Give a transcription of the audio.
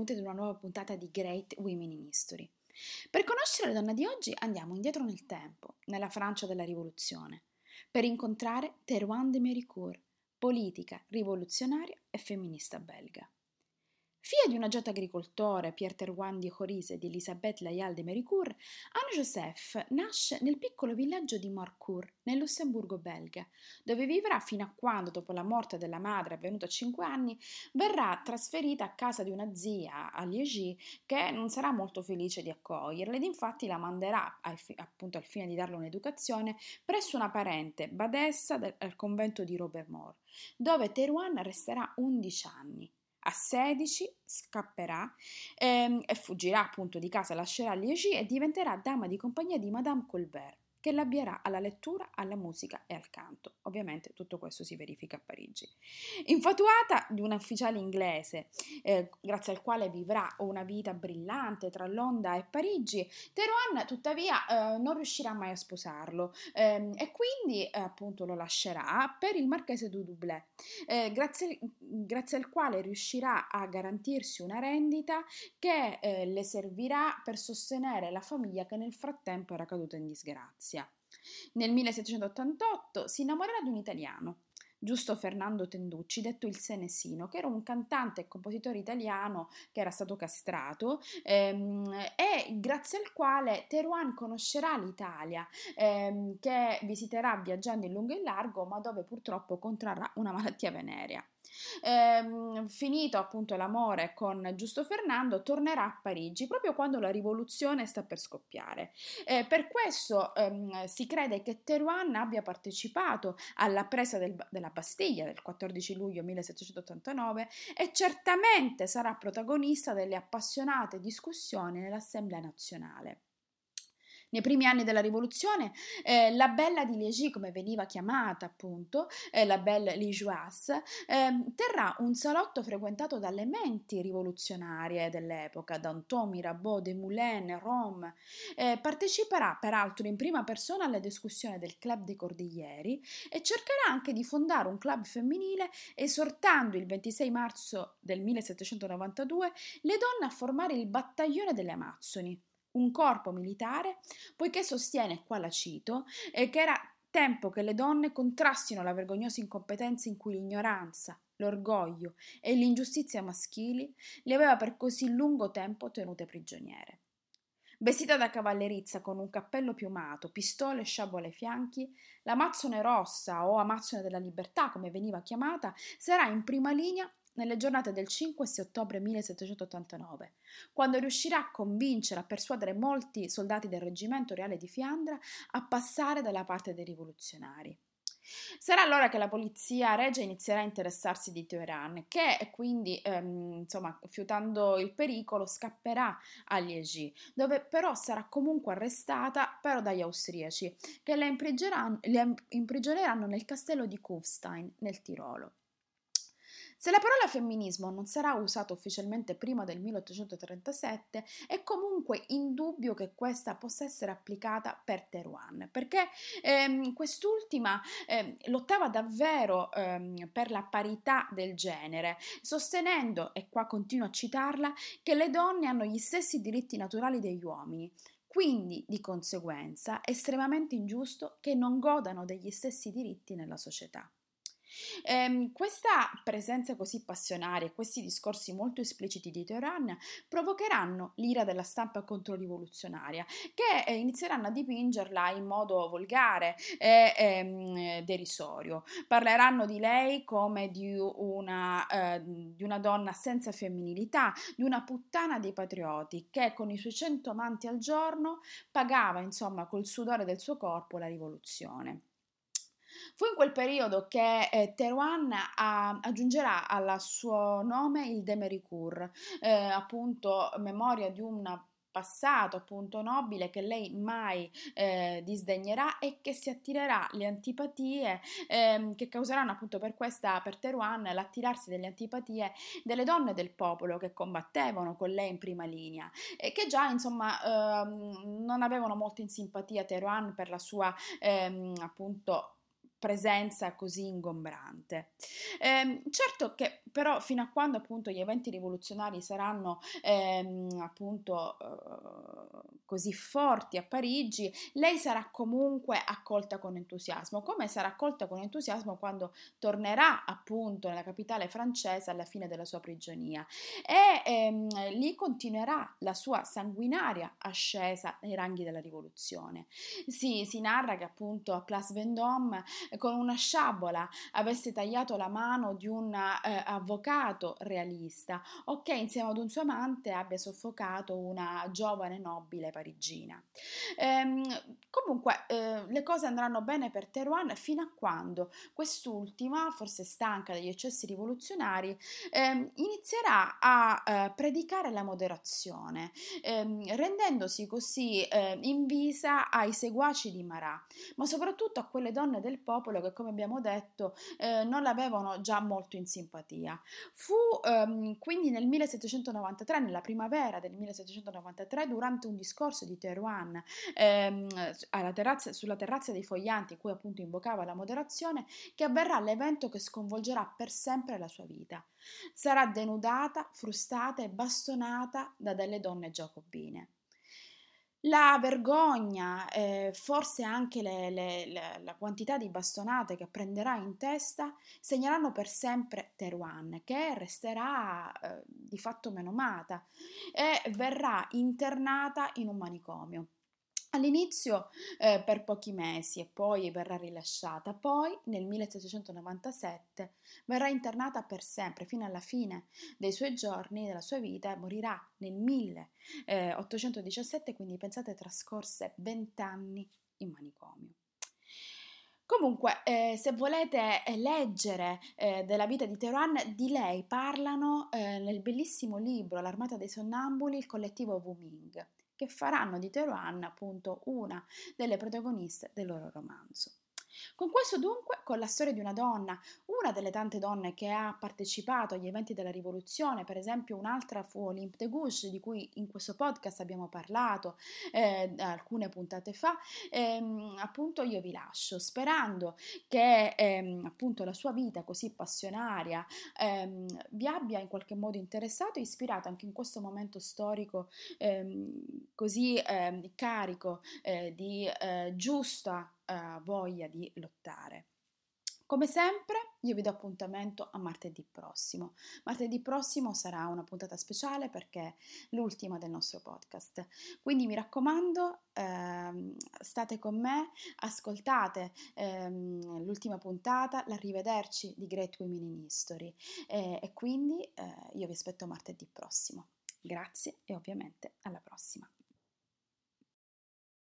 benvenuti ad una nuova puntata di Great Women in History. Per conoscere la donna di oggi andiamo indietro nel tempo, nella Francia della Rivoluzione, per incontrare Terouane de Méricourt, politica, rivoluzionaria e femminista belga. Figlia di un agente agricoltore, Pierre Terouane di Horise e di Elisabeth Layal de Méricourt, Anne-Joseph nasce nel piccolo villaggio di Morcourt, nel Lussemburgo belga, dove vivrà fino a quando, dopo la morte della madre avvenuta a 5 anni, verrà trasferita a casa di una zia a Liegi che non sarà molto felice di accoglierla ed infatti la manderà, appunto al fine di darle un'educazione, presso una parente, badessa del convento di Robert Moore, dove Terouane resterà 11 anni. A 16 scapperà ehm, e fuggirà appunto di casa, lascerà Liegi e diventerà dama di compagnia di Madame Colbert che l'abbierà alla lettura, alla musica e al canto. Ovviamente tutto questo si verifica a Parigi. Infatuata di un ufficiale inglese, eh, grazie al quale vivrà una vita brillante tra Londra e Parigi, Terouane tuttavia eh, non riuscirà mai a sposarlo eh, e quindi eh, appunto lo lascerà per il marchese du Doublé, eh, grazie, grazie, al quale riuscirà a garantirsi una rendita che eh, le servirà per sostenere la famiglia che nel frattempo era caduta in disgrazia. Nel 1788 si innamorerà di un italiano, Giusto Fernando Tenducci, detto il Senesino, che era un cantante e compositore italiano che era stato castrato ehm, e grazie al quale Teruan conoscerà l'Italia, ehm, che visiterà viaggiando in lungo e in largo, ma dove purtroppo contrarrà una malattia venerea. Ehm, finito appunto l'amore con Giusto Fernando, tornerà a Parigi proprio quando la rivoluzione sta per scoppiare. Eh, per questo ehm, si crede che Terouane abbia partecipato alla presa del, della Bastiglia del 14 luglio 1789 e certamente sarà protagonista delle appassionate discussioni nell'Assemblea nazionale. Nei primi anni della rivoluzione, eh, la Bella di Liegi, come veniva chiamata appunto, eh, la Belle Ligeoise, eh, terrà un salotto frequentato dalle menti rivoluzionarie dell'epoca, Danton, Mirabeau, Desmoulins, Rome. Eh, parteciperà peraltro in prima persona alle discussioni del Club dei Cordiglieri e cercherà anche di fondare un club femminile esortando il 26 marzo del 1792 le donne a formare il Battaglione delle Amazzoni un corpo militare, poiché sostiene, qua la cito, eh, che era tempo che le donne contrastino la vergognosa incompetenza in cui l'ignoranza, l'orgoglio e l'ingiustizia maschili le aveva per così lungo tempo tenute prigioniere. Vestita da cavallerizza con un cappello piumato, pistole e sciabola ai fianchi, la Amazzone Rossa o Amazzone della Libertà, come veniva chiamata, sarà in prima linea nelle giornate del 5 e 6 ottobre 1789, quando riuscirà a convincere, a persuadere molti soldati del reggimento reale di Fiandra a passare dalla parte dei rivoluzionari. Sarà allora che la polizia regia inizierà a interessarsi di Teheran, che quindi, ehm, insomma, fiutando il pericolo, scapperà a Liegi, dove però sarà comunque arrestata però dagli austriaci, che la imprigioneranno nel castello di Kufstein, nel Tirolo. Se la parola femminismo non sarà usata ufficialmente prima del 1837, è comunque indubbio che questa possa essere applicata per Terouane, perché ehm, quest'ultima ehm, lottava davvero ehm, per la parità del genere, sostenendo, e qua continuo a citarla, che le donne hanno gli stessi diritti naturali degli uomini. Quindi, di conseguenza, è estremamente ingiusto che non godano degli stessi diritti nella società. Ehm, questa presenza così passionaria e questi discorsi molto espliciti di Teheran provocheranno l'ira della stampa controrivoluzionaria che eh, inizieranno a dipingerla in modo volgare e ehm, derisorio. Parleranno di lei come di una, eh, di una donna senza femminilità, di una puttana dei patrioti che con i suoi cento amanti al giorno pagava insomma col sudore del suo corpo la rivoluzione. Fu in quel periodo che eh, Terouane a, aggiungerà al suo nome il Demericourt, eh, appunto memoria di un passato appunto nobile che lei mai eh, disdegnerà e che si attirerà le antipatie eh, che causeranno appunto per questa per Terouane l'attirarsi delle antipatie delle donne del popolo che combattevano con lei in prima linea e che già insomma eh, non avevano molto in simpatia Terouane per la sua ehm, appunto presenza così ingombrante. Eh, certo che però fino a quando appunto gli eventi rivoluzionari saranno ehm, appunto eh, così forti a Parigi, lei sarà comunque accolta con entusiasmo, come sarà accolta con entusiasmo quando tornerà appunto nella capitale francese alla fine della sua prigionia e ehm, lì continuerà la sua sanguinaria ascesa nei ranghi della rivoluzione. Si, si narra che appunto a Place Vendôme con una sciabola avesse tagliato la mano di un eh, avvocato realista o che insieme ad un suo amante abbia soffocato una giovane nobile parigina. Ehm, comunque eh, le cose andranno bene per Terouane fino a quando quest'ultima, forse stanca degli eccessi rivoluzionari, ehm, inizierà a eh, predicare la moderazione, ehm, rendendosi così eh, invisa ai seguaci di Marat, ma soprattutto a quelle donne del popolo che, come abbiamo detto, eh, non l'avevano già molto in simpatia. Fu ehm, quindi nel 1793, nella primavera del 1793, durante un discorso di Terouane ehm, terrazza, sulla terrazza dei Foglianti, in cui appunto invocava la moderazione, che avverrà l'evento che sconvolgerà per sempre la sua vita. Sarà denudata, frustata e bastonata da delle donne giacobine. La vergogna, eh, forse anche le, le, le, la quantità di bastonate che prenderà in testa, segneranno per sempre Teruan, che resterà eh, di fatto menomata e verrà internata in un manicomio. All'inizio eh, per pochi mesi e poi verrà rilasciata, poi nel 1797 verrà internata per sempre fino alla fine dei suoi giorni, della sua vita, morirà nel 1817, quindi pensate trascorse 20 anni in manicomio. Comunque, eh, se volete eh, leggere eh, della vita di Teheran, di lei parlano eh, nel bellissimo libro L'armata dei sonnambuli, il collettivo Wu Ming che faranno di Teruan appunto una delle protagoniste del loro romanzo. Con questo dunque, con la storia di una donna, una delle tante donne che ha partecipato agli eventi della rivoluzione, per esempio un'altra fu Olympe de Gouges, di cui in questo podcast abbiamo parlato eh, alcune puntate fa, ehm, appunto io vi lascio, sperando che ehm, appunto la sua vita così passionaria ehm, vi abbia in qualche modo interessato e ispirato anche in questo momento storico ehm, così ehm, carico eh, di eh, giusta uh, voglia di lottare. Come sempre, io vi do appuntamento a martedì prossimo. Martedì prossimo sarà una puntata speciale perché è l'ultima del nostro podcast. Quindi mi raccomando, ehm, state con me, ascoltate ehm, l'ultima puntata, l'arrivederci di Great Women in History. E, e quindi eh, io vi aspetto martedì prossimo. Grazie e ovviamente alla prossima.